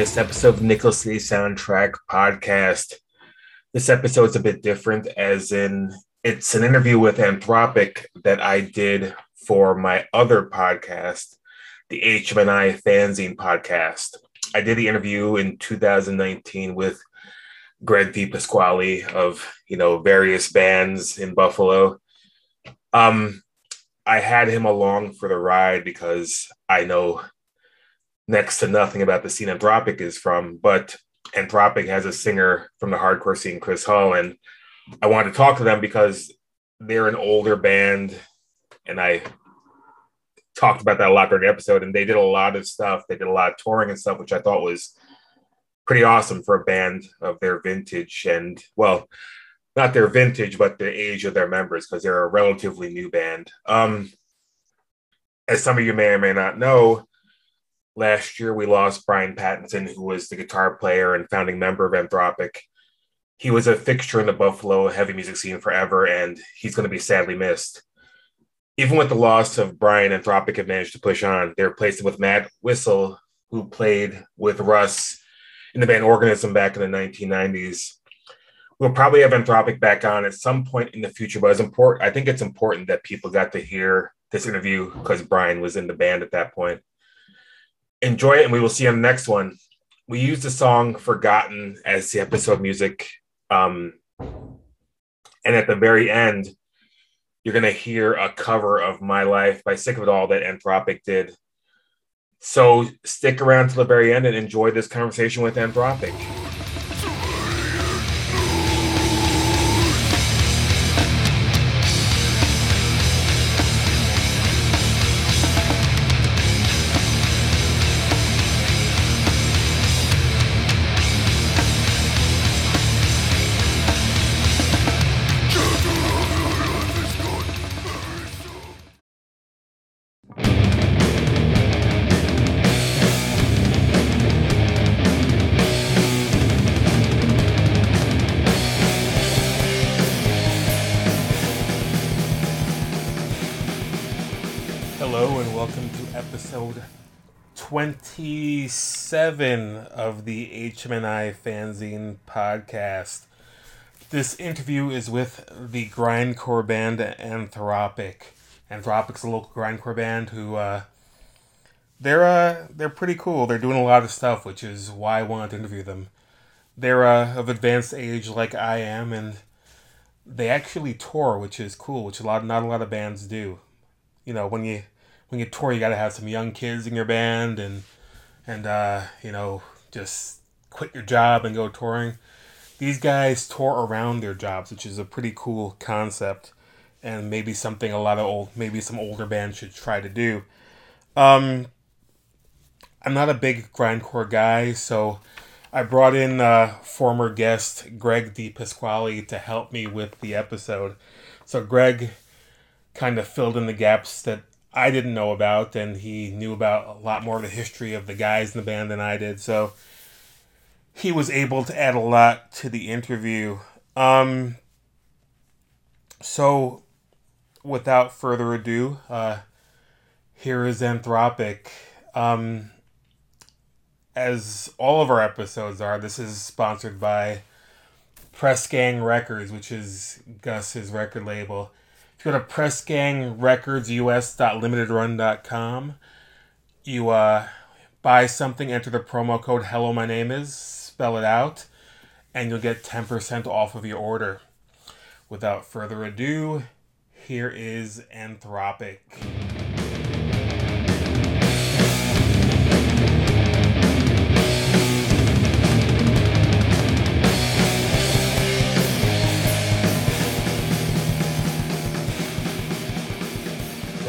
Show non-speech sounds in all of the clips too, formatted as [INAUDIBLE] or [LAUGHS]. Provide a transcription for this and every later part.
Latest episode of Nickel City Soundtrack Podcast. This episode is a bit different, as in it's an interview with Anthropic that I did for my other podcast, the HMNI Fanzine podcast. I did the interview in 2019 with Greg pasquale of you know various bands in Buffalo. Um, I had him along for the ride because I know next to nothing about the scene Anthropic is from, but Anthropic has a singer from the hardcore scene, Chris Hull, and I wanted to talk to them because they're an older band, and I talked about that a lot during the episode. And they did a lot of stuff. They did a lot of touring and stuff, which I thought was pretty awesome for a band of their vintage. And well, not their vintage, but the age of their members, because they're a relatively new band. Um, as some of you may or may not know, last year we lost Brian Pattinson, who was the guitar player and founding member of Anthropic. He was a fixture in the Buffalo heavy music scene forever, and he's going to be sadly missed. Even with the loss of Brian, Anthropic have managed to push on. They replaced him with Matt Whistle, who played with Russ in the band Organism back in the 1990s. We'll probably have Anthropic back on at some point in the future, but it's important. I think it's important that people got to hear this interview because Brian was in the band at that point. Enjoy it, and we will see you on the next one. We used the song Forgotten as the episode music. Um, and at the very end, you're going to hear a cover of My Life by Sick of It All that Anthropic did. So stick around to the very end and enjoy this conversation with Anthropic. 27 of the HMNI Fanzine podcast. This interview is with the grindcore band Anthropic. Anthropic's a local grindcore band who uh, they're uh, they're pretty cool. They're doing a lot of stuff, which is why I wanted to interview them. They're uh, of advanced age like I am, and they actually tour, which is cool, which a lot not a lot of bands do. You know, when you when you tour, you got to have some young kids in your band, and and uh, you know just quit your job and go touring. These guys tour around their jobs, which is a pretty cool concept, and maybe something a lot of old, maybe some older bands should try to do. Um, I'm not a big grindcore guy, so I brought in uh, former guest Greg DiPasquale to help me with the episode. So Greg kind of filled in the gaps that I didn't know about, and he knew about a lot more of the history of the guys in the band than I did. So he was able to add a lot to the interview. Um, so without further ado, uh, here is Anthropic. Um, as all of our episodes are, this is sponsored by Press Gang Records, which is Gus's record label. You go to pressgangrecordsus.limitedrun.com, you uh, buy something, enter the promo code Hello My Name Is, spell it out, and you'll get 10% off of your order. Without further ado, here is Anthropic.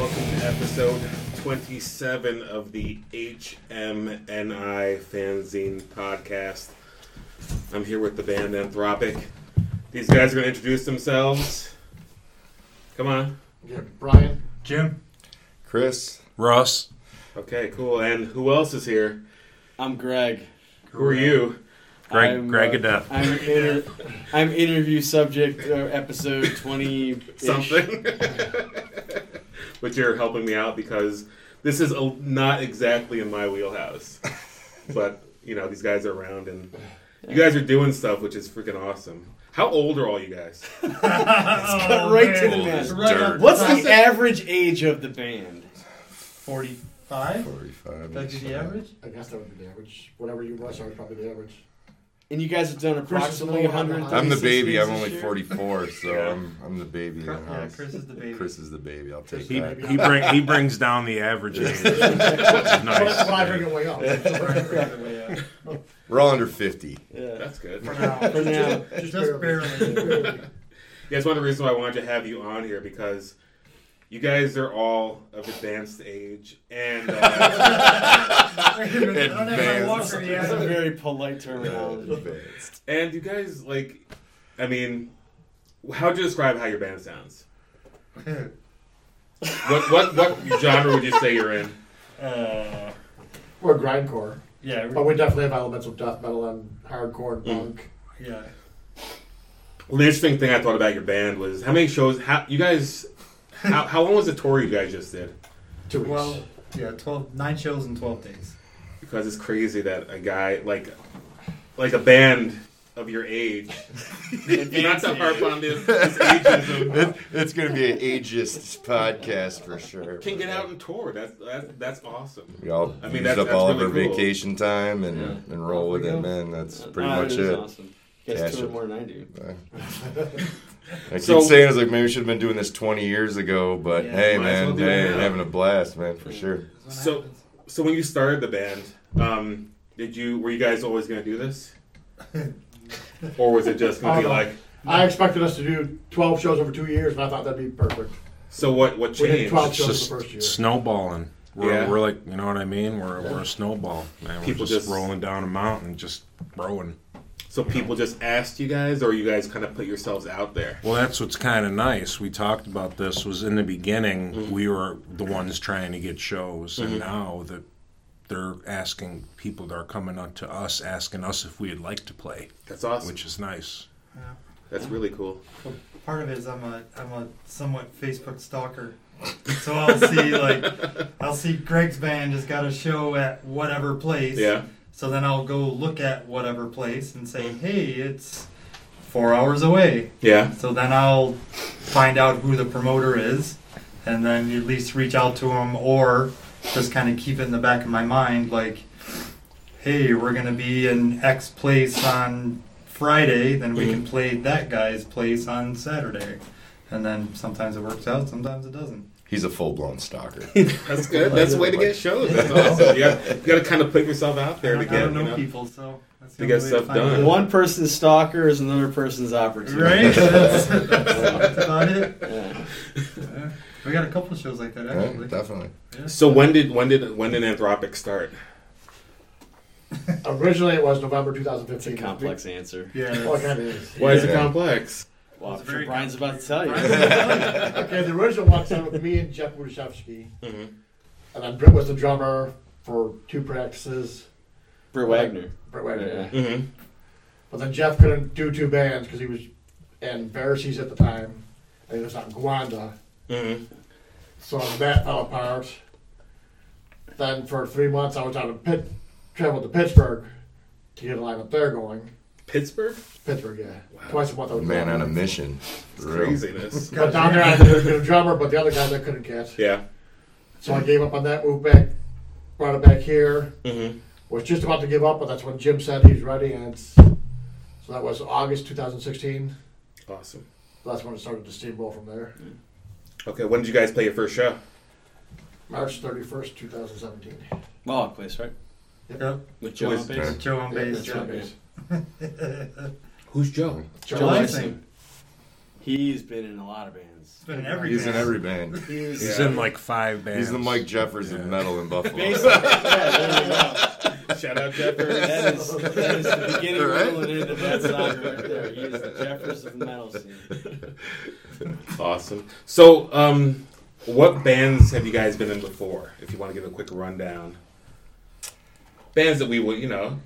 Welcome to episode 27 of the HMNI Fanzine podcast. I'm here with the band Anthropic. These guys are going to introduce themselves. Come on. Yeah, Brian. Jim. Chris. Russ. Okay, cool. And who else is here? I'm Greg. Who are you? Greg- I'm, Greg uh, Adept. I'm, inter- I'm interview subject uh, episode 20 Something. [LAUGHS] but you're helping me out because this is a, not exactly in my wheelhouse. [LAUGHS] but you know these guys are around and you guys are doing stuff, which is freaking awesome. How old are all you guys? [LAUGHS] Let's cut oh, right to the man. Right up What's top. the average age of the band? 45? 45. That'd be the average? I guess that would be the average. Whatever you was, are probably the average. And you guys have done approximately Chris 100. I'm the baby. I'm only 44, so Yeah. I'm I'm the baby in the Yeah. Chris is the baby. Chris is the baby. I'll take He- that. He bring he brings down the average age. Which is [LAUGHS] But, but I nice. bring it way up. [LAUGHS] We're all under 50. Yeah. That's good. For now. For now. Just, Just barely. Yeah, it's one of the reasons why I wanted to have you on here because you guys are all of advanced age, and uh, [LAUGHS] Wait a minute, I don't have my Advanced. walker That's a very polite terminology. Advanced. and you guys like, I mean, how would you describe how your band sounds? [LAUGHS] What what what genre would you say you're in? Uh, We're grindcore, yeah, but we definitely have elements of death metal and hardcore and Mm. punk. yeah. Well, the interesting thing I thought about your band was how many shows. How you guys? How, how long was the tour you guys just did? Two weeks. Well, yeah, 12, nine shows in 12 days. Because it's crazy that a guy like like a band of your age, [LAUGHS] not to harp on this, this ageism, It, it's going to be an ageist podcast for sure. can get out and tour. That's that's that's awesome. We all I mean, used that's- up that's all of really our cool. vacation time and, Yeah. and roll with Off it, man. That's pretty Ah, much it. Awesome. You guys tour it. more than I do. [LAUGHS] I keep So- saying it's like maybe we should have been doing this 20 years ago, but Yeah. hey, Might as well man, hey, now. having a blast, man, for sure. So- happens. So when you started the band, um, did you were you guys always going to do this, [LAUGHS] or was it just going to be like? I expected us to do 12 shows over two years, and I thought that'd be perfect. So what what We did changed? 12 It's shows just the first year. snowballing. We're, Yeah. we're like, you know what I mean? We're, we're a snowball, man. We're People just, just- rolling down a mountain, just growing. So people just asked you guys, or you guys kind of put yourselves out there? Well, that's what's kind of nice. We talked about this. Was in the beginning, Mm-hmm. we were the ones trying to get shows, and now that they're asking people that are coming up to us, asking us if we'd like to play, That's awesome. which is nice. Yeah. That's really cool. Part of it is I'm a I'm a somewhat Facebook stalker, so I'll see like I'll see Greg's band has got a show at whatever place. Yeah. So then I'll go look at whatever place and say, hey, it's four hours away. Yeah. So then I'll find out who the promoter is, and then at least reach out to him, or just kind of keep it in the back of my mind, like, hey, we're gonna be in X place on Friday, then we can mm-hmm. play that guy's place on Saturday, and then sometimes it works out, sometimes it doesn't. He's a full blown stalker. [LAUGHS] That's good. That's the way to get shows. That's [LAUGHS] awesome. You got, you got to kind of put yourself out there to don't, I get, don't know, you know. people, so To get stuff find done. One person's stalker is another person's opportunity. Right? [LAUGHS] that's, that's about it. Yeah. Yeah. We got a couple shows like that Yeah, actually. definitely. So when did when did when did Anthropic start? Originally, it was November 2015. It's a 2015. complex answer. Yeah. Well, it kind of is. Why is it complex? Well, I'm sure Brian's about to tell you. [LAUGHS] Okay, the original one started with me and Jeff Wojciechowski, Mm-hmm. and then Britt was the drummer for two practices. Britt Wagner. Britt Wagner. Yeah. Mm-hmm. But then Jeff couldn't do two bands because he was in Pharisees at the time, and he was out in Gwanda. Mm-hmm. So that fell apart. Then for three months, I was out in Pitt, traveled to Pittsburgh to get a lineup there going. Pittsburgh? Pittsburgh, yeah, twice a month. I was Man down on a mission. It's For craziness. But down there, I couldn't get a [LAUGHS] drummer, but the other guys I couldn't get. Yeah. So I gave up on that, moved back, brought it back here. Mm-hmm. Was just about to give up, but that's when Jim said he's ready, and so that was August 2016. Awesome. That's when it started to steamroll from there. Okay, when did you guys play your first show? March 31st, 2017. Mohawk place, right? Yep. With Joe on bass. Joe on bass. that's Joe. right, bass. [LAUGHS] Who's Joe? Joe Joe Lansing. Lansing. He's been in a lot of bands. It's been in every He's in band. every band. [LAUGHS] He's, He's Yeah. in like five bands. He's the Mike Jeffers of metal in Buffalo. Yeah, there. [LAUGHS] Shout out Jeffers. That is, that is the beginning, Right? middle, and end of that song right there. He is the Jeffers of the metal scene. awesome. So, um, what bands have you guys been in before? If you want to give a quick rundown. Bands that we would, you know,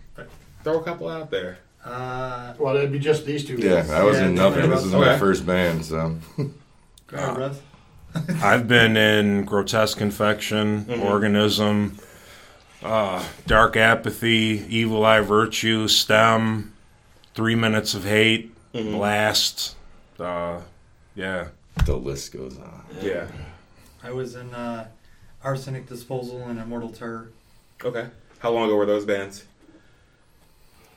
throw a couple out there. Uh, Well, it'd be just these two. Yeah, I was Yeah, in nothing. This is my first band, so go ahead, Russ. I've been in Grotesque Infection, Mhm. Organism, uh, Dark Apathy, Evil Eye Virtue, Stem, Three Minutes of Hate, Blast. Uh, yeah. The list goes on. Yeah. I was in uh, Arsenic Disposal and Immortal Terror. Okay. How long ago were those bands?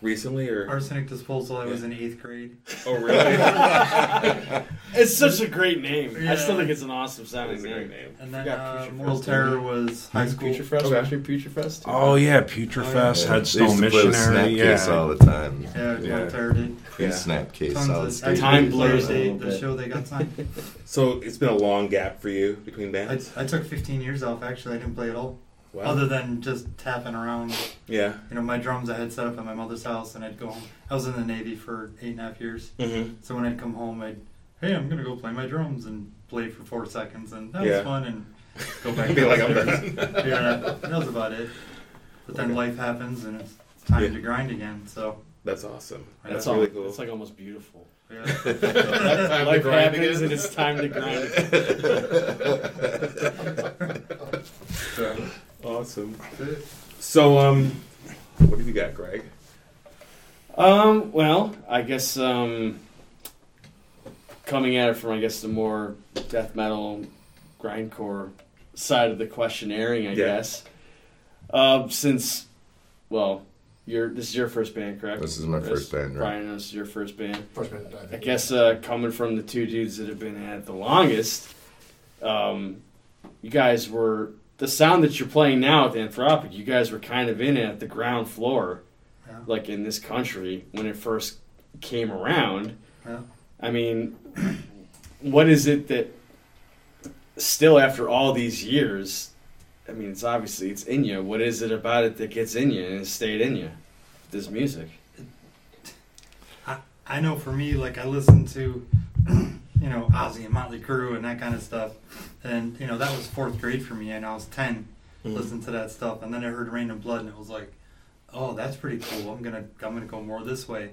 Recently or? Arsenic Disposal, I was in eighth grade. Oh, really? [LAUGHS] It's such a great name. I still think it's an awesome sounding name. name. And then Forgot uh, Mortal Terror didn't was high school. Future Fest, Okay. okay. Future Fest. Oh yeah, Putrid Oh, Fest, yeah. Headstone to play with Missionary. Snapcase all the time. Yeah, Yeah. Mortal Terror did. Yeah. Snapcase, Tons solid of, state. Time blurs a day- little The show they got signed. So it's been a long gap for you between I, bands. I took 15 years off. Actually, I didn't play at all, Wow. other than just tapping around. yeah. You know, my drums I had set up at my mother's house, and I'd go home. I was in the Navy for eight and a half years, Mm-hmm. so when I'd come home, I'd, hey, I'm gonna go play my drums and play for four seconds, and that Yeah. was fun, and go back. [LAUGHS] Be like I'm downstairs. done. yeah, that was about it. But then life happens, and it's time Yeah. to grind again. So That's awesome. That's That's all. really cool. It's like almost beautiful. yeah. [LAUGHS] Time to Life happens and it's time to grind. [LAUGHS] awesome. So, um, what have you got, Greg? Um, well, I guess um, coming at it from I guess the more death metal grindcore side of the questionnaring, I Yeah. guess. Uh, since, well, your this is your first band, correct? This is my Chris? first band, right? Brian, this is your first band. First band, I I guess uh, coming from the two dudes that have been at it the longest, um, you guys were the sound that you're playing now with Anthropic. You guys were kind of in it at the ground floor, Yeah. like in this country when it first came around. Yeah. I mean, what is it that still after all these years? I mean, it's obviously it's in you. What is it about it that gets in you and has stayed in you? This music. I, I know for me, like I listen to, [CLEARS THROAT] you know, Ozzy and Motley Crue and that kind of stuff, and you know that was fourth grade for me, and I was 10 Mhm. listening to that stuff, and then I heard Reign in Blood, and it was like, oh, that's pretty cool. I'm gonna I'm gonna go more this way,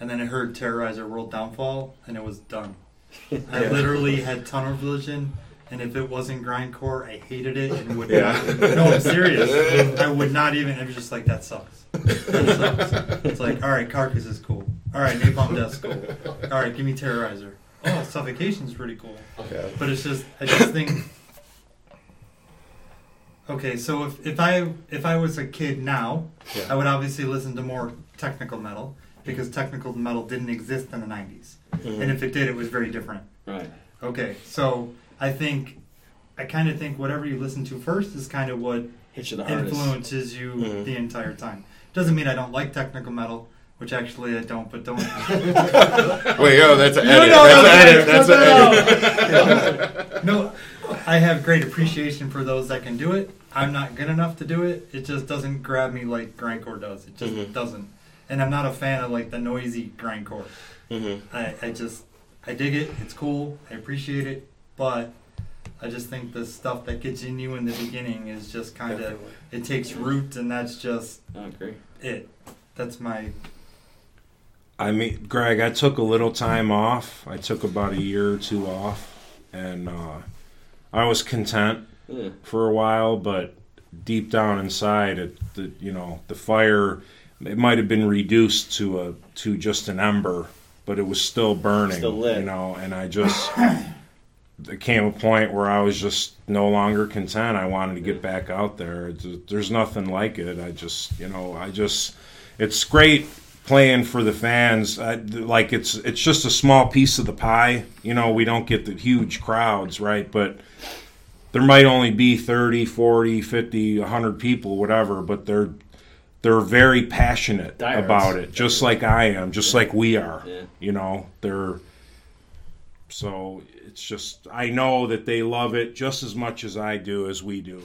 and then I heard Terrorizer World Downfall, and it was done. [LAUGHS] I literally had tunnel vision, and if it wasn't grindcore, I hated it and would Yeah. not. No, I'm serious. [LAUGHS] I would not even. I was just like, that sucks. That sucks. It's like, all right, Carcass is cool. All right, Napalm Death's cool. All right, give me Terrorizer. Oh, Suffocation's pretty cool. Yeah. But it's just, I just think. Okay, so if, if I if I was a kid now, Yeah. I would obviously listen to more technical metal because technical metal didn't exist in the '90s, Mhm. and if it did, it was very different. Right. Okay, so I think I kind of think whatever you listen to first is kind of what Hit you the hardest. influences you Mhm. the entire time. Doesn't mean I don't like technical metal, which actually I don't, but don't. [LAUGHS] Wait, oh, that's an No, edit. no, that's no, an edit. no, That's no, an edit. no, I have great appreciation for those that can do it. I'm not good enough to do it. It just doesn't grab me like grindcore does. It just Mhm. doesn't. And I'm not a fan of like the noisy grindcore. Mhm. I, I just I dig it. It's cool. I appreciate it, but I just think the stuff that gets in you in the beginning is just kind of it takes root, and that's just I agree. it. That's my I mean, Greg, I took a little time off. I took about a year or two off, and uh, I was content Yeah. for a while. But deep down inside, it, the you know, the fire, it might have been reduced to a to just an ember, but it was still burning. Still lit. You know, and I just there came a point where I was just no longer content. I wanted to get back out there. There's nothing like it. I just, you know, I just, it's great playing for the fans. I, like it's, it's just a small piece of the pie. You know, we don't get the huge crowds, right? But there might only be 30, 40, 50, 100 people, whatever, but they're, they're very passionate Diehards. about it, just like I am, just like we are. Yeah. You know, they're so it's just I know that they love it just as much as I do as we do.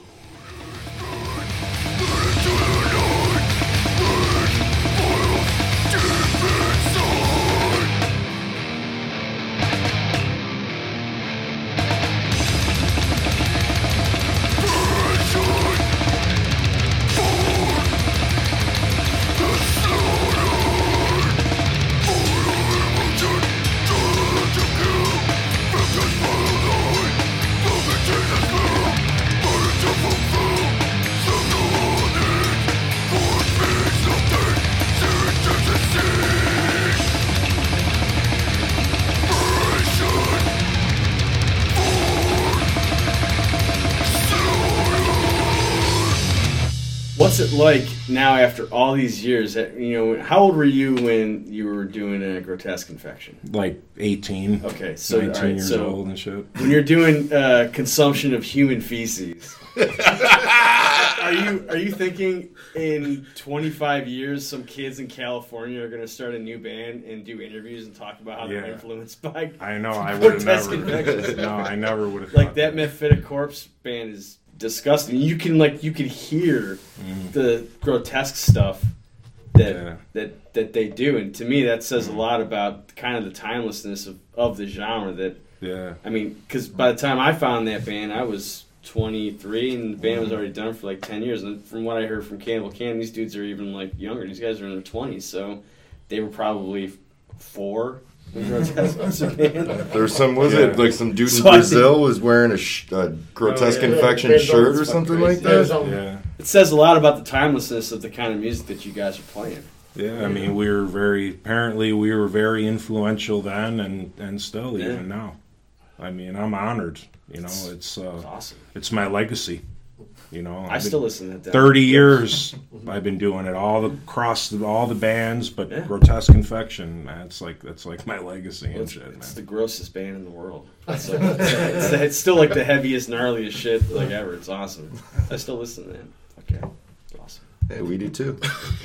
Like now after all these years? You know, how old were you when you were doing a grotesque infection? Like 18, Okay, so 19 all right, years so old and shit. when you're doing uh, consumption of human feces, [LAUGHS] are you are you thinking in 25 years some kids in California are going to start a new band and do interviews and talk about how they're influenced by I know. I [LAUGHS] would have never. No, I never would have. like that Mephitic Corpse band is disgusting. You can like you can hear mm-hmm. the grotesque stuff that Yeah. that that they do, and to me that says a mm-hmm. lot about kind of the timelessness of, of the genre. That Yeah. I mean, because by the time I found that band, I was 23, and the band was mm-hmm. already done for like 10 years. And from what I heard from Cannibal Can, these dudes are even like younger. These guys are in their 20s, so they were probably four. When Grotesque was band. There's some was Yeah. it like some dude in So I Brazil was wearing a, sh- a grotesque Oh, yeah. infection Yeah, shirt or it's something crazy. like There's that. um, Yeah. It says a lot about the timelessness of the kind of music that you guys are playing. Yeah, I mean, we were very apparently we were very influential then, and and still Yeah. even now. I mean, I'm honored. You know, it's It's uh, awesome. it's my legacy. You know, I I've still listen to that. thirty years. I've been doing it all the across the, all the bands, but Yeah. grotesque infection. That's like that's like my legacy and It's, shit, it's man. the grossest band in the world. [LAUGHS] It's, like- it's, it's, it's still like the heaviest, gnarliest shit like ever. It's awesome. I still listen to that. Okay, awesome. Yeah, we do too.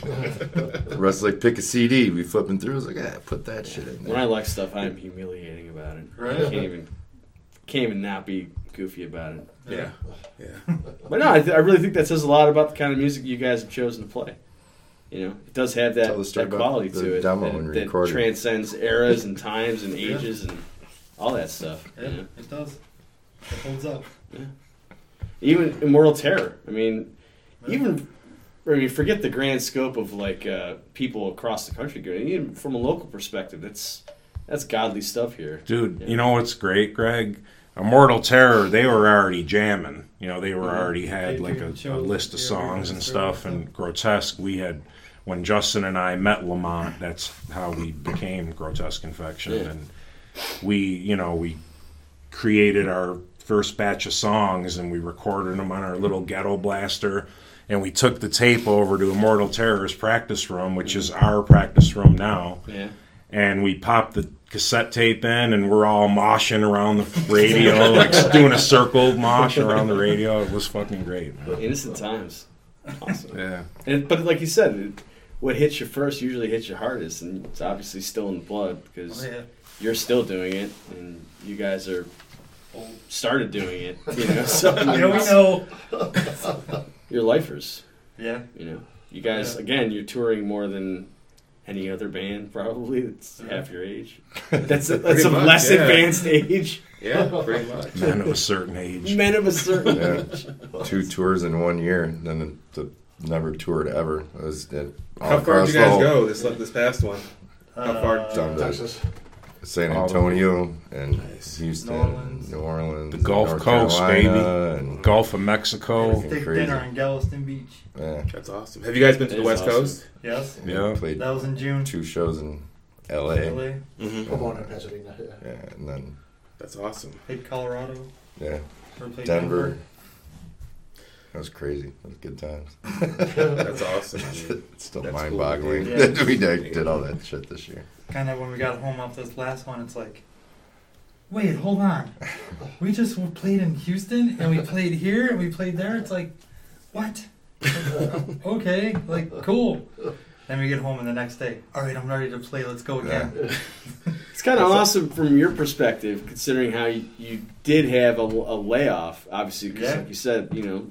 [LAUGHS] Russ like pick a CD. We flipping through. I was like, ah, put that shit in When. I like stuff, I am humiliating about it. Right. I can't even can't even not be goofy about it. Yeah, yeah. [LAUGHS] But no, I, th- I really think that says a lot about the kind of music you guys have chosen to play. You know, it does have that, the that quality the to it demo that, when that recorded. transcends eras and times and [LAUGHS] Yeah. ages and all that stuff. Yeah, you know? it does. It holds up. Yeah. Even Immortal Terror. I mean, Yeah. even I mean, forget the grand scope of like uh, people across the country. Even from a local perspective, that's that's godly stuff here. dude. Yeah. You know what's great, Greg? Immortal Terror. They were already jamming. You know, they were already had They like a, a list of songs and stuff. yeah. And grotesque. We had when Justin and I met Lamont. That's how we became Grotesque Infection, Yeah. and we, you know, we created our first batch of songs and we recorded them on our little ghetto blaster and we took the tape over to Immortal Terror's practice room, which is our practice room now, Yeah. And we popped the cassette tape in and we're all moshing around the radio, like doing a circle mosh around the radio. It was fucking great, man. Innocent times. Awesome. Yeah. And, but like you said, it, what hits you first usually hits you hardest, and it's obviously still in the blood because Oh, yeah. you're still doing it, and you guys are started doing it. You know, [LAUGHS] so I mean, Yeah, we it's- know. [LAUGHS] you're lifers. Yeah. You know, you guys Yeah. again, you're touring more than any other band probably. That's half your age. [LAUGHS] That's a, that's Pretty a much, less yeah. advanced age. [LAUGHS] Yeah, pretty much. Men of a certain age. Men of a certain Yeah. age. Two tours in one year, and then the, the never toured ever. It was it, How far did you guys whole- go this this past one? How far Uh, down to Texas. San Antonio and Nice. Houston, New Orleans. New Orleans, The Gulf North Coast, Carolina, And, Gulf of Mexico. Steak dinner on Galveston Beach. yeah, That's awesome. Have you guys been to That the West awesome. Coast? Yes. Yeah. played That was in June. two shows in L.A. LA. Mm-hmm. Pomona, Pasadena. Yeah. Yeah, and then That's awesome. Played Colorado. yeah, Or played Denver. That was crazy. That was good times. That's awesome. [LAUGHS] It's still That's mind-boggling dude. that [LAUGHS] we did, did all that shit this year. Kind of when we got home off this last one, it's like, wait, hold on. [LAUGHS] We just played in Houston and we played here and we played there. It's like, what? [LAUGHS] okay, like cool. Then we get home and the next day, all right, I'm ready to play. Let's go again. [LAUGHS] It's kind of awesome from your perspective, considering how you, you did have a, a layoff. Obviously, because Yeah. like you said, you know,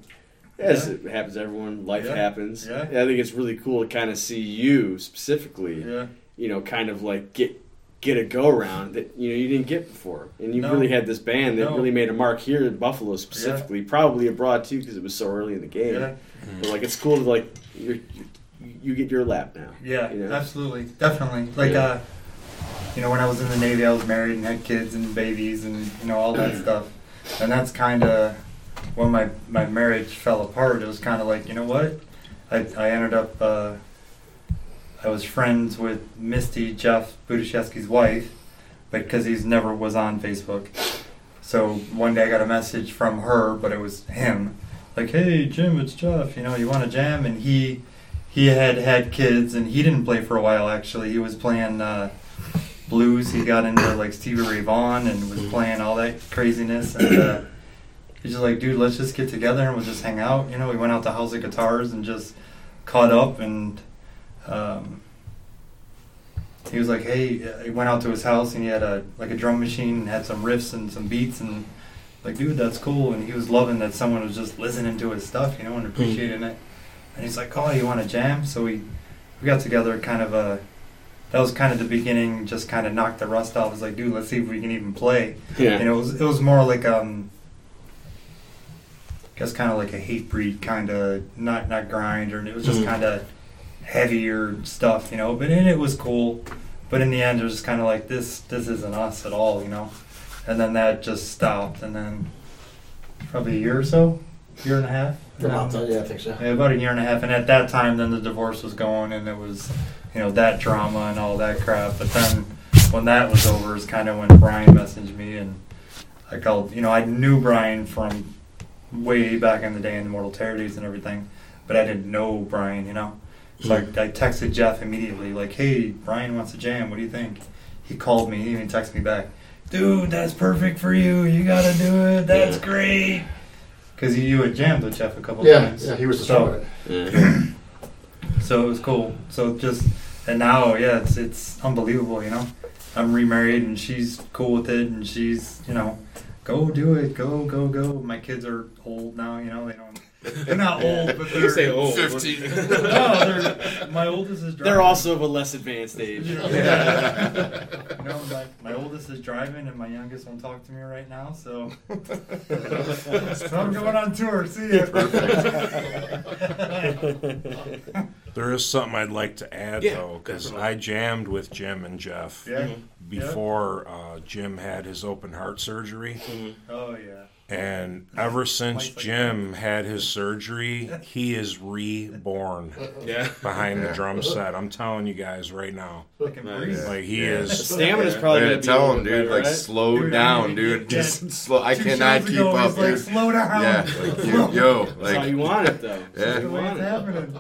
as Yeah. it happens to everyone, life Yeah. happens. Yeah. I think it's really cool to kind of see you specifically, Yeah, you know, kind of like get get a go around that you know you didn't get before, and you No. really had this band that No. really made a mark here in Buffalo specifically, probably abroad too because it was so early in the game. yeah, But like it's cool to like you you get your lap now. yeah, You know? absolutely, definitely. Like, Yeah. uh, you know, when I was in the Navy, I was married and had kids and babies and you know all that [CLEARS THROAT] stuff, and that's kind of when my my marriage fell apart. It was kind of like, you know what? I I ended up. Uh, I was friends with Misty, Jeff Budashevsky's wife, but because he's never was on Facebook. So one day I got a message from her, but it was him, like, "Hey, Jim, it's Jeff. You know, you want to jam?" And he he had had kids, and he didn't play for a while. Actually, he was playing uh, blues. He got into like Stevie Ray Vaughan and was playing all that craziness. And uh, he's just like, "Dude, let's just get together and we'll just hang out." You know, we went out to House of Guitars and just caught up and. Um, he was like, "Hey," he went out to his house and he had a like a drum machine and had some riffs and some beats and like, dude, that's cool. And he was loving that someone was just listening to his stuff, you know, and appreciating it. And he's like, "Oh, you want to jam?" So we we got together, kind of a that was kind of the beginning. Just kind of knocked the rust off. Was like, dude, let's see if we can even play. Yeah. And it was it was more like um, I guess kind of like a Hatebreed kind of not not grind, or it was just Mhm. kind of heavier stuff, you know. But and it was cool. But in the end, it was kind of like this this isn't us at all, you know. And then that just stopped, and then probably a year or so, year and a half. About um, that, yeah, I think so. Yeah, about a year and a half, and at that time, then the divorce was going, and it was, you know, that drama and all that crap. But then, when that was over, is kind of when Brian messaged me, and I called. You know, I knew Brian from way back in the day in the Mortal Terror and everything, but I didn't know Brian. You know, so I, I texted Jeff immediately, like, "Hey, Brian wants to jam. What do you think?" He called me. He even texted me back, "Dude, that's perfect for you. You gotta do it. That's great." Because you had jammed with Jeff a couple Yeah, times. yeah, he was the So- so, Yeah. [CLEARS THROAT] so it was cool. So just and now, yeah, it's it's unbelievable. You know, I'm remarried and she's cool with it, and she's you know, go do it, go go go. My kids are old now. You know, they don't. They're not old, but they're [LAUGHS] You say old. Fifteen. [LAUGHS] no, they're, my oldest is driving. They're also of a less advanced age. Yeah. you [LAUGHS] know, my, my oldest is driving, and my youngest won't talk to me right now. So, so I'm going on tour. See ya. There is something I'd like to add Yeah, though, because. I jammed with Jim and Jeff yeah. before uh, Jim had his open heart surgery, Oh yeah. And ever since Jim had his surgery, he is reborn Yeah. behind the drum set. I'm telling you guys right now, Nice. like he Yeah. is. Stamina's probably Yeah, gonna tell him, dude. better, Like, right? slow Dude, I down, mean, dude. [LAUGHS] Just slow. I cannot keep up, like, dude. Slow down. Yeah, like, yo, yo, That's how you want it, though. Yeah. That's the way it's happening.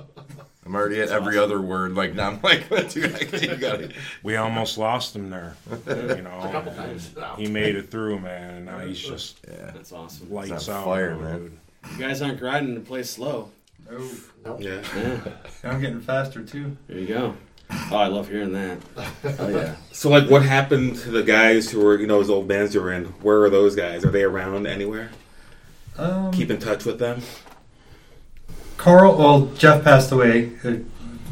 I'm already at every other word. Like now, I'm like, [LAUGHS] dude, I you gotta. [LAUGHS] We almost lost him there, you know. a couple times. He made it through, man, and now he's just Yeah. That's awesome. lights It's on out, fire, dude. man. You guys aren't grinding to play slow. Oh, Yeah. Yeah. I'm getting faster too. There you go. Oh, I love hearing that. Oh yeah. [LAUGHS] So, like, what happened to the guys who were, you know, those old bands you were in? Where are those guys? Are they around anywhere? Um, Keep in touch with them? Carl. Well, Jeff passed away. uh,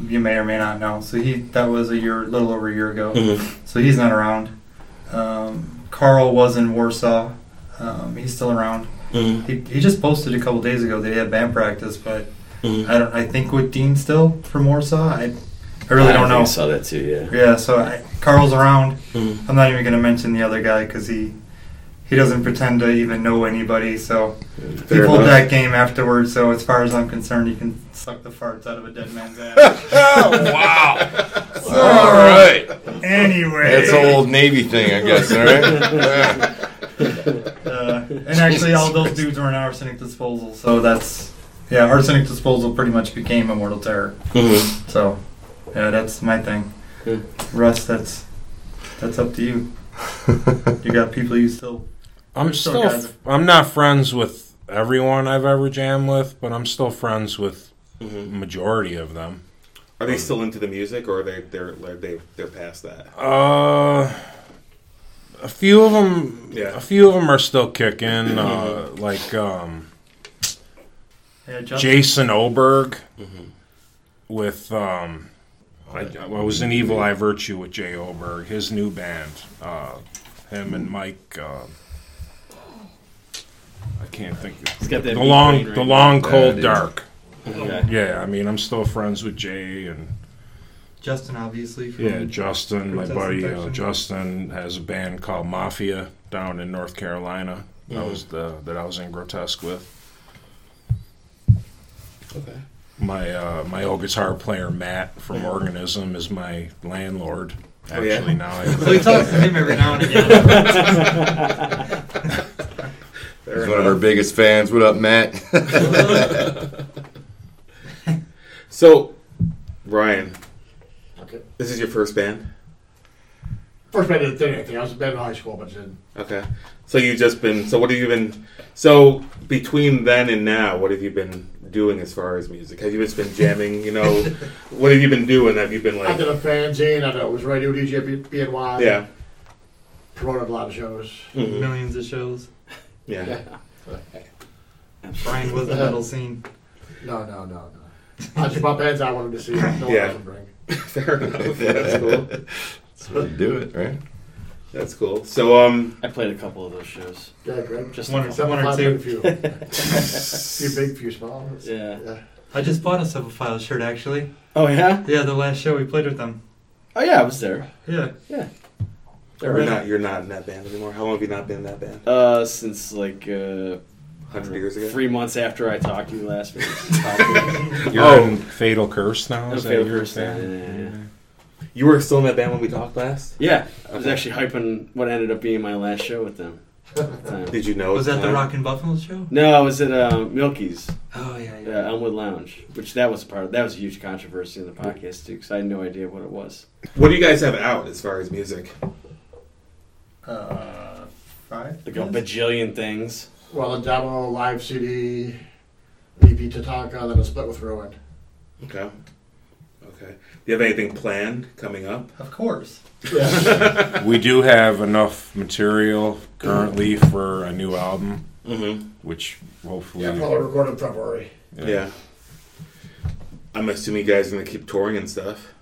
You may or may not know. So he that was a year, little over a year ago. Mm-hmm. So he's not around. Um, Carl was in Warsaw. Um, he's still around. Mm-hmm. He, he just posted a couple days ago that he had band practice, but Mhm. I don't. I think with Dean still from Warsaw. I I really don't know. I saw that too. Yeah. Yeah, so I, Carl's around. Mhm. I'm not even going to mention the other guy because he he doesn't pretend to even know anybody. So he Fair pulled enough. that game afterwards. So as far as I'm concerned, you can suck the farts out of a dead man's ass. [LAUGHS] [LAUGHS] Oh wow! All right, anyway, that's an old Navy thing, I guess. All right. [LAUGHS] Uh, and actually, all those dudes were in arsenic disposal. So that's yeah, arsenic disposal pretty much became Immortal Terror. Mhm. So yeah, that's my thing. Yeah. Russ, that's that's up to you. You got people you still. I'm There's still still, guys- I'm not friends with everyone I've ever jammed with, but I'm still friends with Mhm. majority of them. Are they still into the music, or are they they're they they're past that? Uh, a few of them, Yeah. a few of them are still kicking. Uh, like um, Yeah, Jason Oberg Mhm. with um, I, I was in Evil Eye Virtue with Jay Oberg, his new band. Uh, him and Mike. Uh, I can't think. He's got that the beat long, brain right the now. long, Yeah, cold dude. dark. Okay. Yeah, I mean, I'm still friends with Jay and Justin, obviously. From, yeah, Justin, my Princess buddy uh, Infection. Justin has a band called Mafia down in North Carolina. That Mhm. was the that I was in Grotesque with. Okay. My uh, my old guitar player Matt from Organism is my landlord. Oh, yeah? Actually, now I [LAUGHS] So he talks to him every now and again. [LAUGHS] [LAUGHS] Fair He's one of our biggest fans. What up, Matt? [LAUGHS] So, Ryan, Okay. this is your first band. First band didn't did anything. I was a band in high school, but didn't. Okay. So you've just been. So what have you been? So between then and now, what have you been doing as far as music? Have you just been jamming? You know, [LAUGHS] what have you been doing? Have you been like? I did a fanzine. I was radio DJ at B- BNY. Yeah. Promoted a lot of shows. Mhm. Millions of shows. Yeah. Yeah. [LAUGHS] Brian was the metal scene. No, no, no, no. I just bought bands I wanted to see. No one Yeah. else would bring. Fair enough. [LAUGHS] That's cool. That's how you do it, right? That's cool. So um, I played a couple of those shows. Yeah, Greg. Just One or- a couple. one or Five, two. Few. [LAUGHS] few big, few small. Yeah. Yeah. I just bought a Civil File shirt actually. Oh yeah. Yeah, the last show we played with them. Oh yeah, I was there. Yeah. Yeah. You're not you're not in that band anymore. How long have you not been in that band? Uh, since like uh, Hundred years ago. three months after I talked to you last week. [LAUGHS] You're Oh. in Fatal Curse now. Is Fatal your Curse, yeah, yeah, yeah. You were still in that band when we talked last. yeah, I was actually hyping what ended up being my last show with them. at. [LAUGHS] Did you know? Was at that the? Rock and Buffalo show? No, I was at uh, Milky's, Oh yeah, yeah. uh, Elmwood Lounge, which that was part. Of, that was a huge controversy in the podcast too, because I had no idea what it was. What do you guys have out as far as music? Uh, five. Like a bajillion things. Well, a demo, live CD, EP Tatanka, then a split with Ruin. Okay. Okay. Do you have anything planned coming up? Of course. Yeah. [LAUGHS] We do have enough material currently for a new album, Mm-hmm. which hopefully. yeah, probably recorded in February. Yeah. I'm assuming you guys are gonna keep touring and stuff.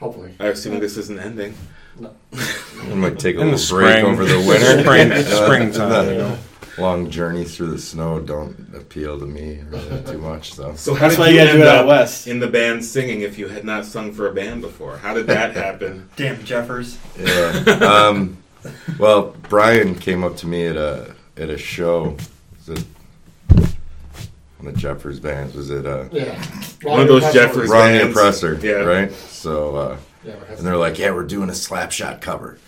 Hopefully. I assume this isn't ending. I might take a In the little break spring. over the [LAUGHS] winter. Spring- [LAUGHS] springtime, the you know. Long journeys through the snow don't appeal to me really [LAUGHS] too much, though. So how That's did why you you gotta do end it out up west. in the band singing if you had not sung for a band before? How did that happen? Damn Jeffers. Yeah. Um, well, Brian came up to me at a at a show. Was it one of Jeffers' bands? Was it uh, Yeah. One of those Jeffers- Ron the bands. Oppressor? Yeah. Right. So, uh, Yeah, and they're like, "Yeah, we're doing a Slapshot cover.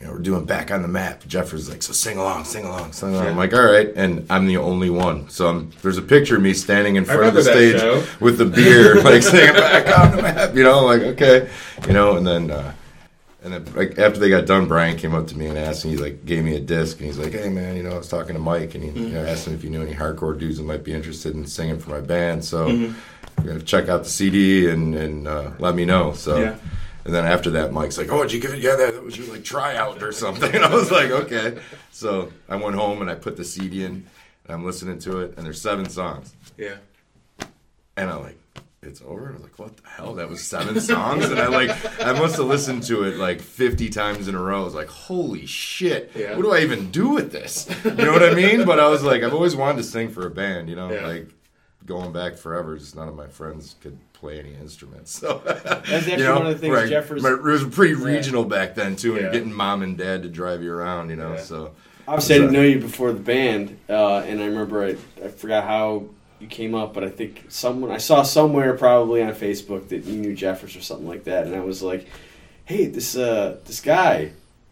You know, we're doing back on the map." Jeffers like, "So sing along, sing along, sing along." I'm like, "All right," and I'm the only one. So I'm, there's a picture of me standing in front of the stage show. with the beer, [LAUGHS] like singing back on the map. You know, like okay, you know, and then. Uh, and then, like after they got done, Brian came up to me and asked me, he like gave me a disc, and he's like, "Hey man, you know, I was talking to Mike, and he you know, asked him if he knew any hardcore dudes that might be interested in singing for my band. So Mm-hmm. check out the CD and and uh, let me know." So, Yeah. And then after that, Mike's like, "Oh, did you give it? Yeah, that, was your like tryout or something." [LAUGHS] And I was like, "Okay." So I went home and I put the CD in, and I'm listening to it, and there's seven songs, Yeah. and I'm like. It's over. I was like, "What the hell? That was seven songs." And I like, I must have listened to it like fifty times in a row. I was like, "Holy shit! Yeah. What do I even do with this?" You know what I mean? But I was like, I've always wanted to sing for a band. You know, Yeah. like going back forever. Just none of my friends could play any instruments. So That's actually one of the things Jeffers- it was pretty Yeah. regional back then too, and Yeah. getting mom and dad to drive you around. You know, Yeah. so Obviously, I didn't know you before the band, uh, and I remember I, I forgot how you came up, but I think someone I saw somewhere probably on Facebook that you knew Jeffers or something like that, and I was like, "Hey, this uh, this guy,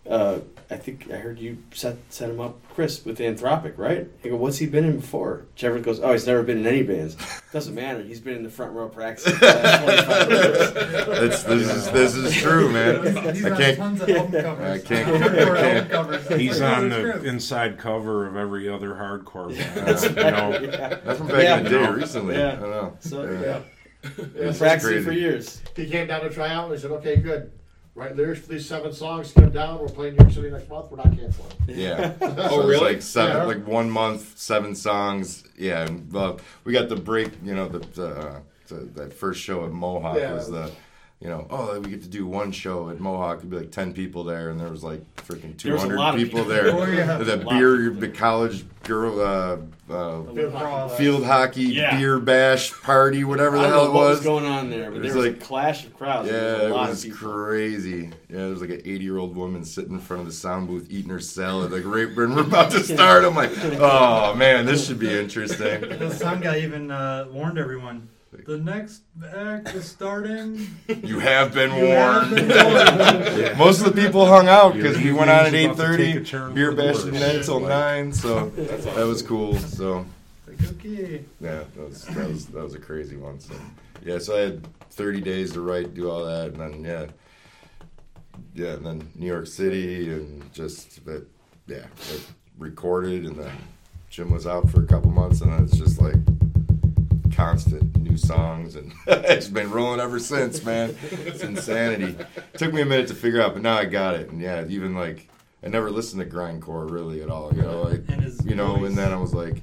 uh, I think I heard you set set him up, Chris, with Anthropic, right?" I go, "What's he been in before?" Jeffers goes, "Oh, he's never been in any bands. Doesn't matter. He's been in the front row practicing for [LAUGHS] 25 years." This is this is true, man. He's I on can't. tons of album covers. I can't- I can't- He's on the true. inside cover of every other hardcore band. [LAUGHS] That's you know, right, [LAUGHS] yeah. That's from back Yeah. in the day, recently. Yeah. I don't know. So Yeah. yeah, Yeah. practicing crazy. for years. He came down to try out and they said, okay, good. Write lyrics for these seven songs, get them down. We're playing New York City next month. We're not canceling. Yeah. [LAUGHS] Oh, So it's really? Like seven, Yeah. like one month, seven songs. Yeah, and uh, we got the break. You know, the, the, uh, the that first show at Mohawk Yeah. was the, you know, oh, we get to do one show at Mohawk. It'd be like ten people there, and there was like freaking 200 There was a hundred lot of people people. there. [LAUGHS] Oh, yeah. The beer, the college girl, uh, uh, Field hockey field hockey Yeah. beer bash party, whatever I the hell know it what was was. going on there, but It there was was like- a clash of crowds. There was Yeah, a it was of crazy. Yeah, there was like an 80 year old woman sitting in front of the sound booth eating her salad, like right when we're about to start. I'm like, oh man, this should be interesting. The sound guy even uh, warned everyone. The next act is starting. You have been You have warned. been warned. [LAUGHS] Most of the people hung out because we went on at evening's eight about to take a thirty. turn Beer for the bashing worse. then until Like- nine, so [LAUGHS] That's that was awesome. cool. So Like, okay. yeah, that was that was that was a crazy one. So yeah, so I had thirty days to write, do all that, and then yeah, yeah, and then New York City, and just but yeah, I recorded, and then Jim was out for a couple months, and then it's just like constant new songs, and [LAUGHS] it's been rolling ever since, man. It's insanity. took me a minute to figure out, but now I got it, and yeah, even like I never listened to grindcore really at all, you know, like you know, voice. and then I was like,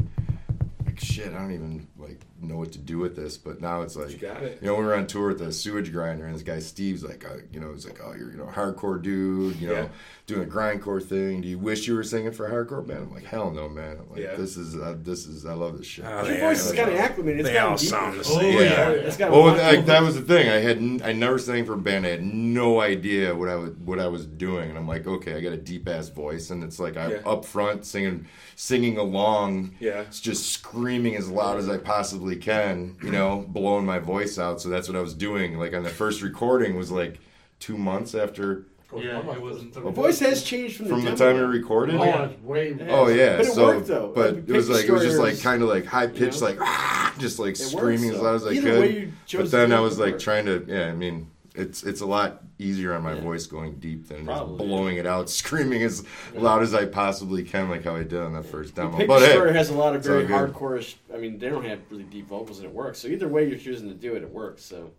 like shit, I don't even like know what to do with this, but now it's You like. got it. You know, we were on tour with the sewage grinder, and this guy Steve's like, uh, you know, he's like, oh, you're, you know, hardcore dude, you know, Yeah. doing a grindcore thing. Do you wish you were singing for a hardcore band? I'm like, hell no, man. I'm like, Yeah. this is, uh, this is, I love this shit. Oh, Your they voice all- has got to acclimate. It's They all deeper. sound the Oh, same. yeah. It's Well, like that was the thing. I had n- I never sang for a band. I had no idea what I was what I was doing, and I'm like, okay, I got a deep ass voice, and it's like I'm Yeah. up front singing singing along. Yeah. It's just screaming as loud as I possibly can, you know, blowing my voice out. So that's what I was doing. Like on the first recording was like two months after Yeah, it wasn't. My voice has changed from the, from the demo. time you recorded. Oh, it's way. Oh yeah, But it so worked, though. but Like, it was like it was just like kind of like high pitched, know? like ah, [LAUGHS] just like It works, screaming as loud as I Either could. way you chose But then do I was like worked. trying to, yeah. I mean, it's it's a lot easier on my Yeah. voice going deep than just Probably. blowing it out, [LAUGHS] screaming as loud as I possibly can, like how I did on that first demo. Picture But Story hey, has a lot of very good. hardcore. I mean, they don't have really deep vocals, and it works. So either way you're choosing to do it, it works. So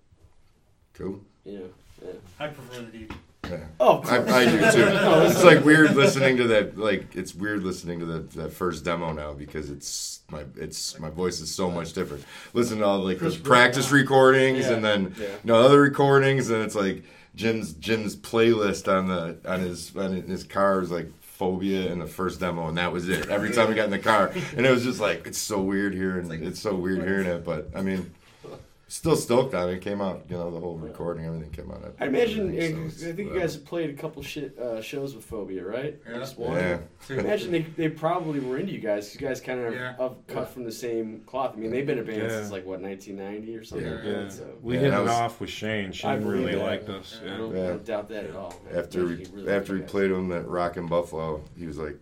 cool. you. Yeah. I prefer the deep. Yeah. Oh, I, I do too. [LAUGHS] It's like weird listening to that. Like it's weird listening to that, that first demo now because it's my it's my voice is so much different. Listen to all like those practice recordings Yeah. and then Yeah. you know other recordings and it's like Jim's Jim's playlist on the on his on his car is like phobia in the first demo and that was it. Every time we got in the car and it was just like it's so weird here and it's so weird hearing it. But I mean. Still stoked on it. It came out, you know, the whole recording, everything came out. I imagine. So I it's- think you guys have played a couple shit uh, shows with Phobia, right? Yeah. Just one. Yeah. I imagine they, they probably were into you guys. 'cause You guys kind of Yeah. of cut from the same cloth. I mean, they've been a band Yeah. since like what 1990 or something. Yeah. like Yeah. so. We Yeah, hit that it was- off with Shane. I Shane believe really that. liked us. Yeah. I don't, I don't doubt that at all. after we Imagine he really after we played him at Rock and Buffalo, he was like,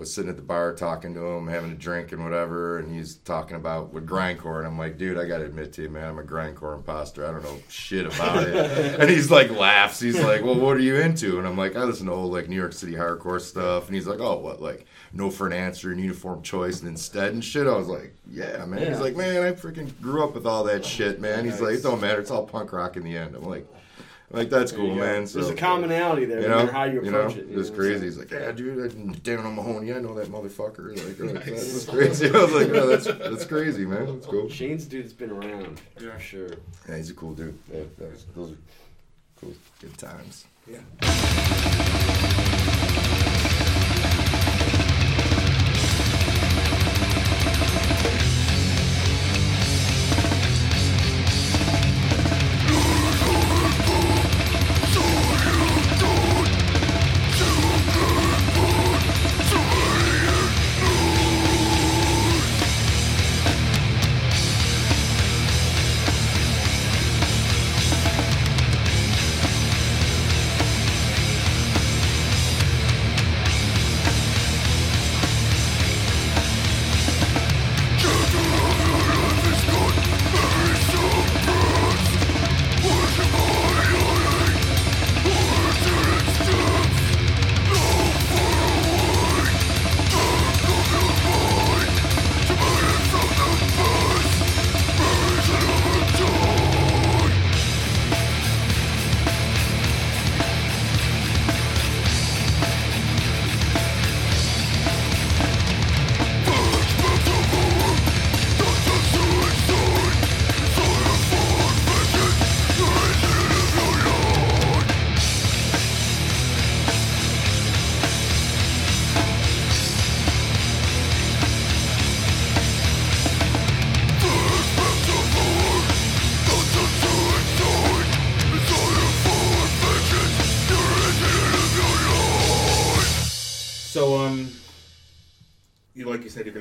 I was sitting at the bar talking to him, having a drink and whatever, and he's talking about with grindcore, and I'm like, dude, I gotta admit to you, man, I'm a grindcore imposter. I don't know shit about it. [LAUGHS] and he's like laughs. He's like, well, what are you into? And I'm like, I listen to old like New York City hardcore stuff. And he's like, oh, what like no for an answer and uniform choice and instead and shit. I was like, yeah, man. He's like, man, I freaking grew up with all that shit, man. He's like, it don't matter. It's all punk rock in the end. I'm like. Like that's There cool, man. So There's a commonality there, you no know, matter how you you know, approach it. you it's know, crazy. so- He's like, yeah, dude, I'm down on Mahoney. I know that motherfucker. Like, like that's crazy. [LAUGHS] I was like, oh, that's that's crazy, man. That's cool. Shane's dude that's been around Yeah. for sure. Yeah, he's a cool dude. Yeah, that was, those are cool, good times. So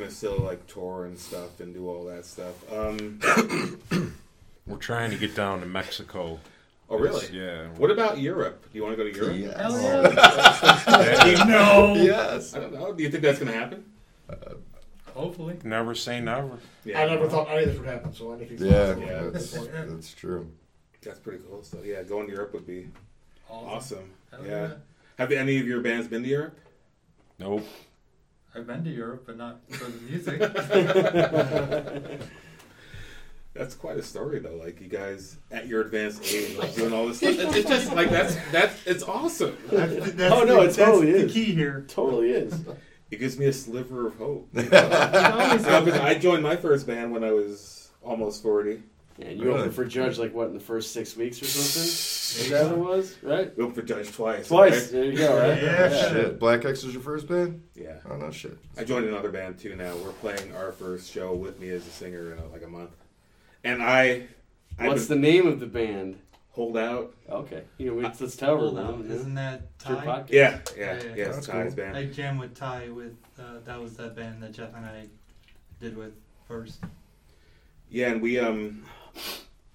gonna still like tour and stuff and do all that stuff. Um, [COUGHS] We're trying to get down to Mexico. Oh, really? Yeah. What about Europe? Do you want to go to Europe? Yes. [LAUGHS] no. Yes. I don't know. Do you think that's going to happen? Hopefully. Never say never. Yeah. I never thought any of this would happen, so anything's Yeah, possible Yeah. that's, that's true. That's pretty cool. So yeah, going to Europe would be Awesome. awesome. Yeah. yeah. Have any of your bands been to Europe? Nope. I've been to Europe, but not for the music. [LAUGHS] That's quite a story though. Like you guys at your advanced age, like doing all this stuff. It's it's just like that's that's it's awesome. [LAUGHS] That's, that's Oh, no, the, it totally that's is. the key here. totally is. It gives me a sliver of hope. [LAUGHS] You know? I joined my first band when I was almost forty. And you opened for Judge like what in the first six weeks or something? Is that what it was? Right? We opened for Judge twice. Twice. right? There you go. Right? Yeah. Shit. Black X was your first band? Yeah. Oh no shit. I joined another band too now. We're playing our first show with me as a singer in uh, like a month. And I, I What's the name of the band? hold out? Okay. You know, let's, let's Hold her. on. Yeah. Isn't that It's your Ty? podcast. Yeah, yeah, Yeah, yeah. yeah. That's Ty's cool. band. I jammed with Ty with, uh, that was that band that Jeff and I did with first. Yeah, and we um,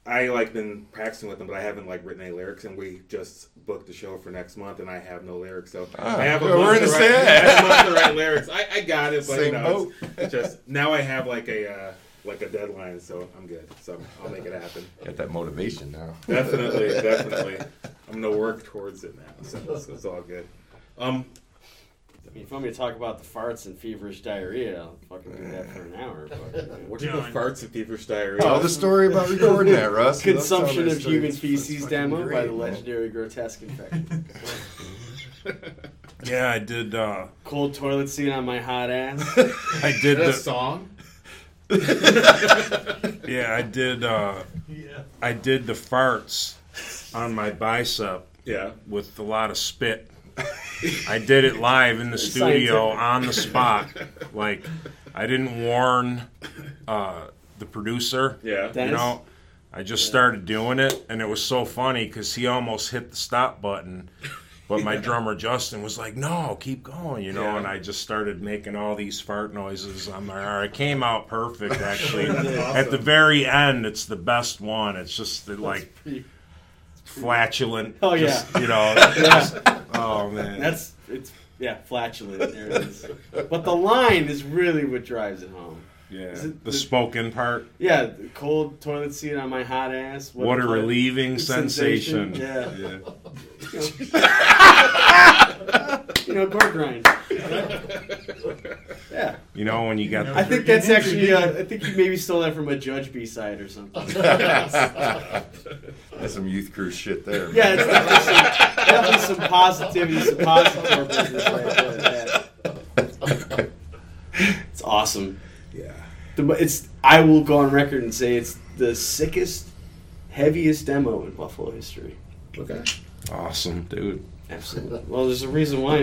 I like been practicing with them, but I haven't like written any lyrics, and we just booked the show for next month, and I have no lyrics, so Ah, I have a yeah, month we're in to the write, same- I have a month to write lyrics. I, I got it, but you Same know, it's, it's just now I have like a uh, like a deadline, so I'm good. So I'll make it happen. Got that motivation now. Definitely, definitely. I'm gonna work towards it now, so it's, it's all good. Um, I mean, if you want me to talk about the farts and feverish diarrhea, I'll fucking do that for an [LAUGHS] hour. But, you know. what are the Done. farts and feverish diarrhea? Tell the story about recording that, Russ. Consumption of human feces demo fucking by the great, man. legendary grotesque infection. [LAUGHS] Yeah, I did. Uh, Cold toilet scene on my hot ass. [LAUGHS] I did a the. song? Yeah, I did. Uh, Yeah. I did the farts on my bicep Yeah. with a lot of spit. I did it live in the studio scientific. on the spot. Like I didn't warn uh, the producer. Yeah. Dennis? You know, I just started doing it, and it was so funny because he almost hit the stop button. But my [LAUGHS] drummer Justin was like, "No, keep going," you know. Yeah. And I just started making all these fart noises. I'm like, it came out perfect, actually. [LAUGHS] That's At the very end, it's the best one. It's just the, like pretty- flatulent. Oh, yeah. just, you know. [LAUGHS] just- oh man, That's it's yeah, flatulent. There it is. But the line is really what drives it home. yeah. It The the- spoken part. Yeah, the cold toilet seat on my hot ass. What, a relieving sensation, sensation. yeah. [LAUGHS] [LAUGHS] [LAUGHS] You know, gore grind. Yeah, You know when you got I think that's actually. Uh, I think you maybe stole that from a Judge B side or something. [LAUGHS] That's some youth crew shit there. man. Yeah, it's definitely some, definitely some positivity, some positive business right there. Yeah. It's awesome. Yeah. The, it's. I will go on record and say it's the sickest, heaviest demo in Buffalo history. Okay. awesome, dude. Absolutely. Well, there's a reason why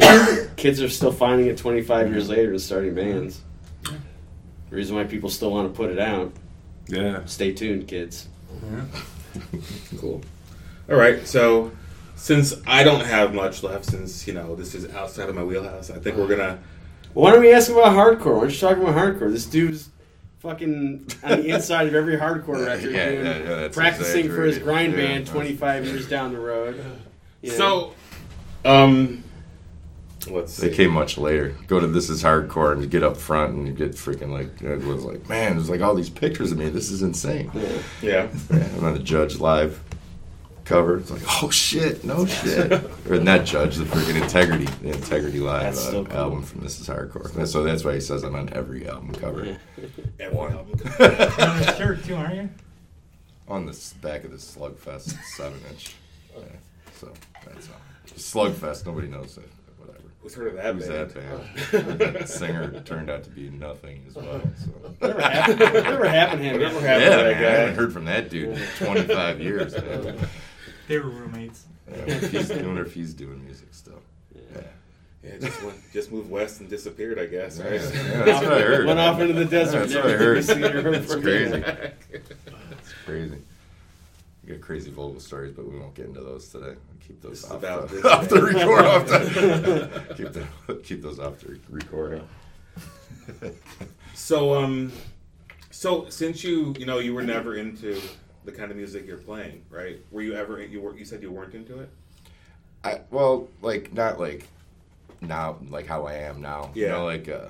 kids are still finding it 25 years later and starting bands. The reason why people still want to put it out. Yeah. Stay tuned, kids. Yeah. Cool. All right. So, since I don't have much left, since you know this is outside of my wheelhouse, I think we're gonna. Why don't we ask about hardcore? Why don't you talk about hardcore? This dude's fucking on the inside of every hardcore record, Yeah, yeah, yeah, that's practicing for his grind band that's- 25 years down the road. You know? So, um, let's see. They came much later. Go to This Is Hardcore and you get up front and you get freaking like, it was like, man, there's like all these pictures of me. This is insane. Yeah. Yeah. Yeah, and then the Judge live cover. It's like, oh shit, no [LAUGHS] shit. or not Judge, the freaking Integrity, the Integrity Live uh, cool. album from This Is Hardcore. And so that's why he says I'm on every album cover. Yeah. Every album. [LAUGHS] You're on a shirt too, aren't you? on the back of the Slugfest seven inch. Yeah, so that's all. Slugfest, nobody knows it. Whatever. Who's heard of that Who's band? that band? [LAUGHS] that singer turned out to be nothing as well. So. Whatever happened, whatever happened to him? Whatever Yeah, to that man, I haven't heard from that dude in 25 years. Man. [LAUGHS] They were roommates. Yeah, if he's, I wonder if he's doing music still. Yeah. Yeah, just went, just moved west and disappeared, I guess. Yeah, Right? yeah, that's what I heard. [LAUGHS] Went off into the desert. That's what I heard. to be seen or heard It's crazy. It's crazy. We got crazy vocal stories, but we won't get into those today. We'll keep those off, about the, off the record. Off the, [LAUGHS] keep, the, keep those off the recording. So, um, so since you, you know, you were never into the kind of music you're playing, right? Were you ever you were you said you weren't into it? I well, like not like now, like how I am now. You Yeah. know, like uh,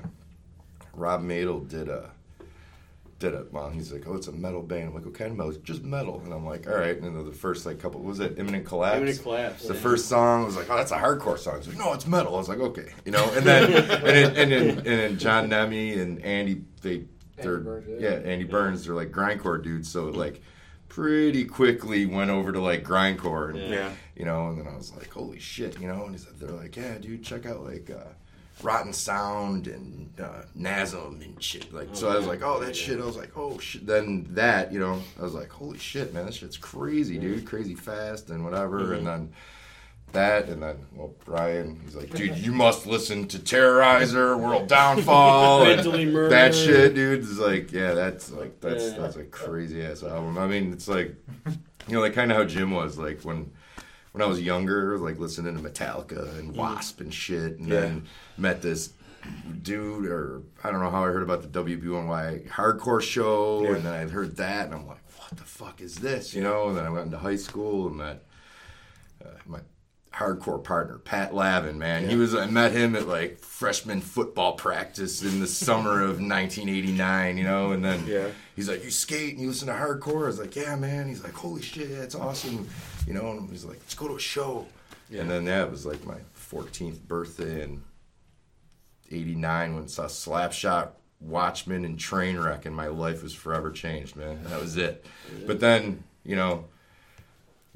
Rob Madel did a did it, well. He's like, oh, it's a metal band. I'm like, what kind of metal? It's just metal. And I'm like, all right. And then the first like couple what was it Imminent Collapse. Imminent Collapse, The yeah. first song was like, oh, that's a hardcore song. He's like, no, it's metal. I was like, okay, you know. And then and then, and then and then John Nemi and Andy they they're Burns, yeah. yeah. Andy Burns they're like grindcore dudes. So it like pretty quickly went over to like grindcore and Yeah. you know, and then I was like, holy shit, you know, and he said, they're like, yeah, dude, check out like uh, Rotten Sound and uh, Nasum and shit. Like, so I was like, oh, that shit. I was like, oh shit. Then that, you know, I was like, holy shit, man, this shit's crazy, dude, crazy fast and whatever. And then that, and then well, Brian, he's like, dude, [LAUGHS] you must listen to Terrorizer, World Downfall, [LAUGHS] that shit, dude. Is like, yeah, that's like that's Yeah. that's a crazy ass album. I mean, it's like, you know, like kind of how Jim was like when when I was younger, like listening to Metallica and Wasp and shit, and then met this dude, or I don't know how I heard about the WBNY hardcore show, Yeah. and then I heard that, and I'm like, what the fuck is this, you know? And then I went into high school and met uh, my hardcore partner Pat Lavin. Man, he was I met him at like freshman football practice in the summer of [LAUGHS] 1989. You know, and then Yeah. he's like, "You skate and you listen to hardcore?" I was like, "Yeah, man." He's like, "Holy shit, that's awesome!" You know, and he's like, "Let's go to a show." Yeah. And then yeah, it was like my 14th birthday in '89 when I saw Slapshot. Watchmen and Trainwreck, and my life was forever changed, man. That was it. But then, you know,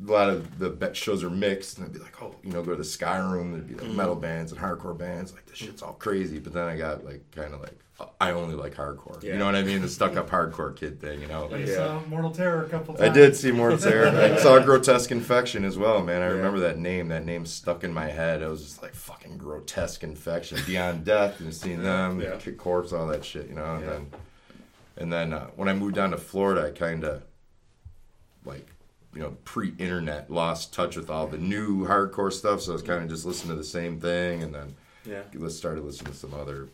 a lot of the shows are mixed, and I'd be like, oh, you know, go to the Sky Room, there'd be like metal bands and hardcore bands, like this shit's all crazy. But then I got like kind of like, I only like hardcore. You know what I mean? The [LAUGHS] stuck up hardcore kid thing, you know. But you Yeah. saw Mortal Terror a couple times. I did see Mortal [LAUGHS] Terror. I saw Grotesque Infection as well, man. I Yeah. remember that name. That name stuck in my head. I was just like fucking Grotesque Infection, Beyond Death, and seeing them, Yeah. Kick Corpse, all that shit, you know. And Yeah. then, and then uh, when I moved down to Florida, I kind of like you know pre-internet lost touch with all the new hardcore stuff. So I was kind of just listening to the same thing, and then Yeah. let's started listening to some other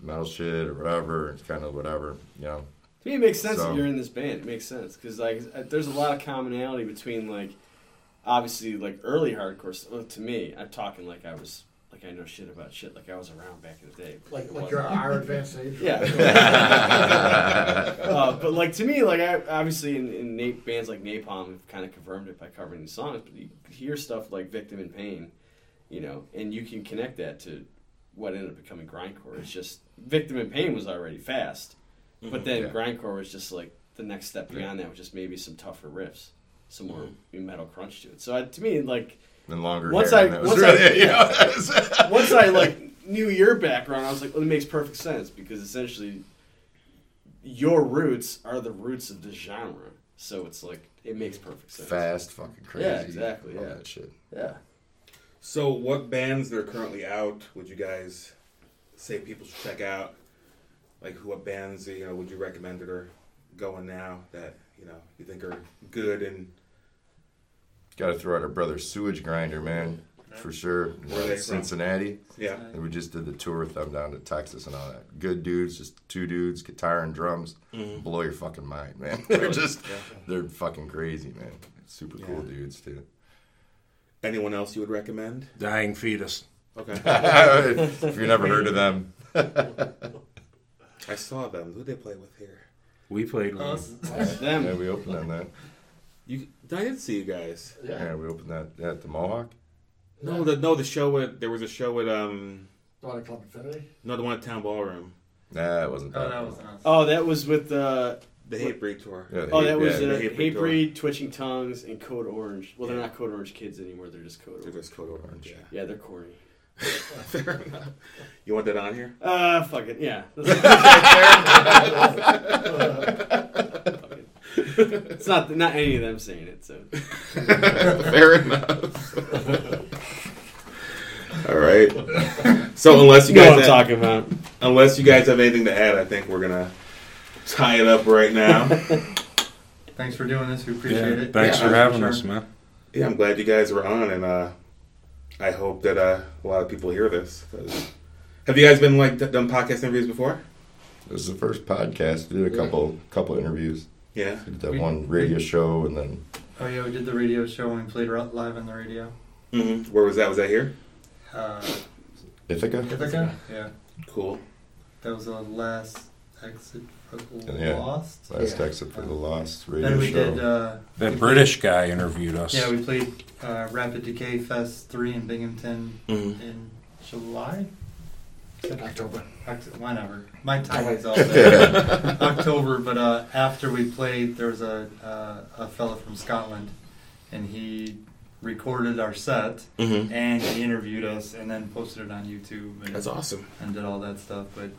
metal shit or whatever, it's kind of whatever, you know. To me, it makes sense So- that you're in this band. It makes sense because like uh, there's a lot of commonality between like obviously like early hardcore. stuff. Well, to me, I'm talking like I was I know shit about shit. Like I was around back in the day. Like, It like wasn't. your our [LAUGHS] advanced age. Yeah. [LAUGHS] uh, but like to me, like I obviously in, in na- bands like Napalm have kind of confirmed it by covering these songs. But you hear stuff like Victim in Pain, you know, and you can connect that to what ended up becoming grindcore. It's just Victim in Pain was already fast, but then Yeah. grindcore was just like the next step beyond that, which is maybe some tougher riffs, some more metal crunch to it. So I, to me, like and longer Once hair. I- and once really I- it, you know? [LAUGHS] Once I like knew your background, I was like, well, it makes perfect sense because essentially your roots are the roots of this genre. So it's like it makes perfect sense. fast, fucking crazy. Yeah, exactly, All yeah. that shit. Yeah. So, what bands that are currently out would you guys say people should check out? Like, who what bands you know would you recommend that are going now that you know you think are good and Got to throw out our brother Sewage Grinder, man, for sure. Where are they from? Cincinnati. yeah, And we just did the tour with them down to Texas and all that. Good dudes, just two dudes, guitar and drums. Mm-hmm. Blow your fucking mind, man. [LAUGHS] they're just, they're fucking crazy, man. Super cool Yeah. dudes too. anyone else you would recommend? Dying fetus. Okay, [LAUGHS] if you've never heard of them, I saw them. Who they play with here? We played with them. Them. yeah, we opened on that. You, I did see you guys. Yeah. Yeah, we opened that at the Mohawk. No, the no the show at there was a show at um The one at Club Infinity. no the one at Town Ballroom, Nah, it wasn't that. Oh, that was us. Oh, that was with uh the Hatebreed tour. Yeah, oh the- that was yeah, uh, the Hate Hatebreed tour. Breed, Twitching Tongues, and Code Orange. Well, they're Yeah. not Code Orange kids anymore. They're just Code orange. They're Orange. just Code Orange. Yeah. Yeah, they're corny. [LAUGHS] Fair enough. You want that on here? Uh, fuck it. Yeah. [LAUGHS] [LAUGHS] it's not not any of them saying it. So [LAUGHS] Fair enough. All right. So unless you you know guys what I'm have, talking about. unless you guys have anything to add, I think we're gonna tie it up right now. [LAUGHS] Thanks for doing this. We appreciate Yeah, it. thanks Yeah, for having sure. us, man. yeah, I'm glad you guys were on, and uh, I hope that uh, a lot of people hear this. Have you guys been like done podcast interviews before? This is the first podcast. We did a couple couple interviews. Yeah. We did that We- one radio show, and then Oh yeah, we did the radio show and we played ri- live on the radio. hmm Where was that? Was that here? Uh, Ithaca. Ithaca? Yeah, Cool. that was the last exit for the Yeah. Lost. Last Yeah. exit for the Lost radio Then we show. did. Uh, That we British guy interviewed us. Yeah, we played uh, Rapid Decay Fest three in Binghamton hmm in July. In October. Oct- Whenever. My [LAUGHS] timing's all [LAUGHS] there. October, but uh, after we played, there was a uh, a fella from Scotland, and he recorded our set hmm and he interviewed us and then posted it on YouTube and, That's awesome. and did all that stuff. But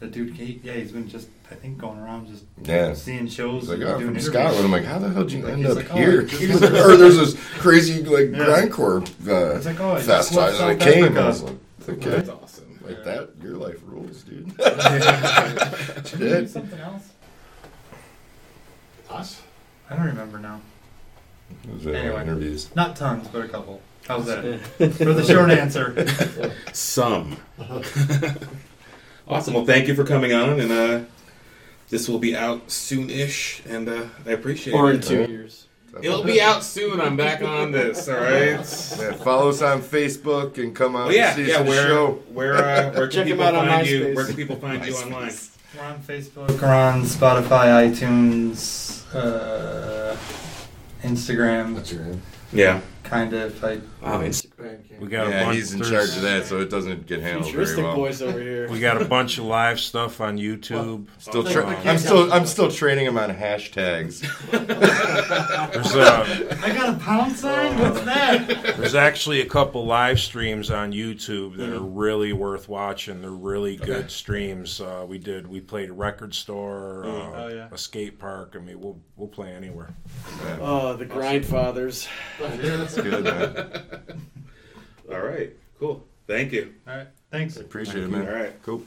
the dude, he, yeah, he's been just I think going around just Yeah. seeing shows, He's like, and oh, doing from interviews. Scotland. I'm like, how the hell did you Like, end he's up like, oh, here? I just- [LAUGHS] or there's this crazy like Yeah. grindcore uh, It's like, oh, I just fest. left I, I South came. Africa. I was like, okay, That's awesome. like Yeah. that. Your life rules, dude. [LAUGHS] Did we do something else? Us? I don't remember now. Those are Anyway. interviews. Not tons, but a couple. How's that? [LAUGHS] For the short answer. Some. awesome. Well, thank you for coming on, and uh, this will be out soon-ish, and uh, I appreciate it. Or in it. two years. It'll be out soon. I'm back on this. All right. [LAUGHS] Yeah, follow us on Facebook and come out Oh yeah, and see yeah. the Where show. where uh, where can Check 'em people out on find you? MySpace. Where can people find you online? We're on Facebook, we're on Spotify, iTunes, uh, Instagram, That's your name. Yeah. Kind of. I, Wow, it's We got a Yeah, bunch. he's in charge of that, so it doesn't get handled very Futuristic well. boys over here. We got a bunch of live stuff on YouTube. Still, tra- I'm can't still. I'm still training him on hashtags. [LAUGHS] There's a, I got a pound sign? What's that? there's actually a couple live streams on YouTube that are really worth watching. They're really good streams. Uh, we did. We played a record store, uh, Oh, yeah. a skate park. I mean, we'll we'll play anywhere. Oh, the grind fathers. That's good, man. [LAUGHS] all right. Cool. Thank you. All right, thanks. Appreciate it, All man. right. Cool.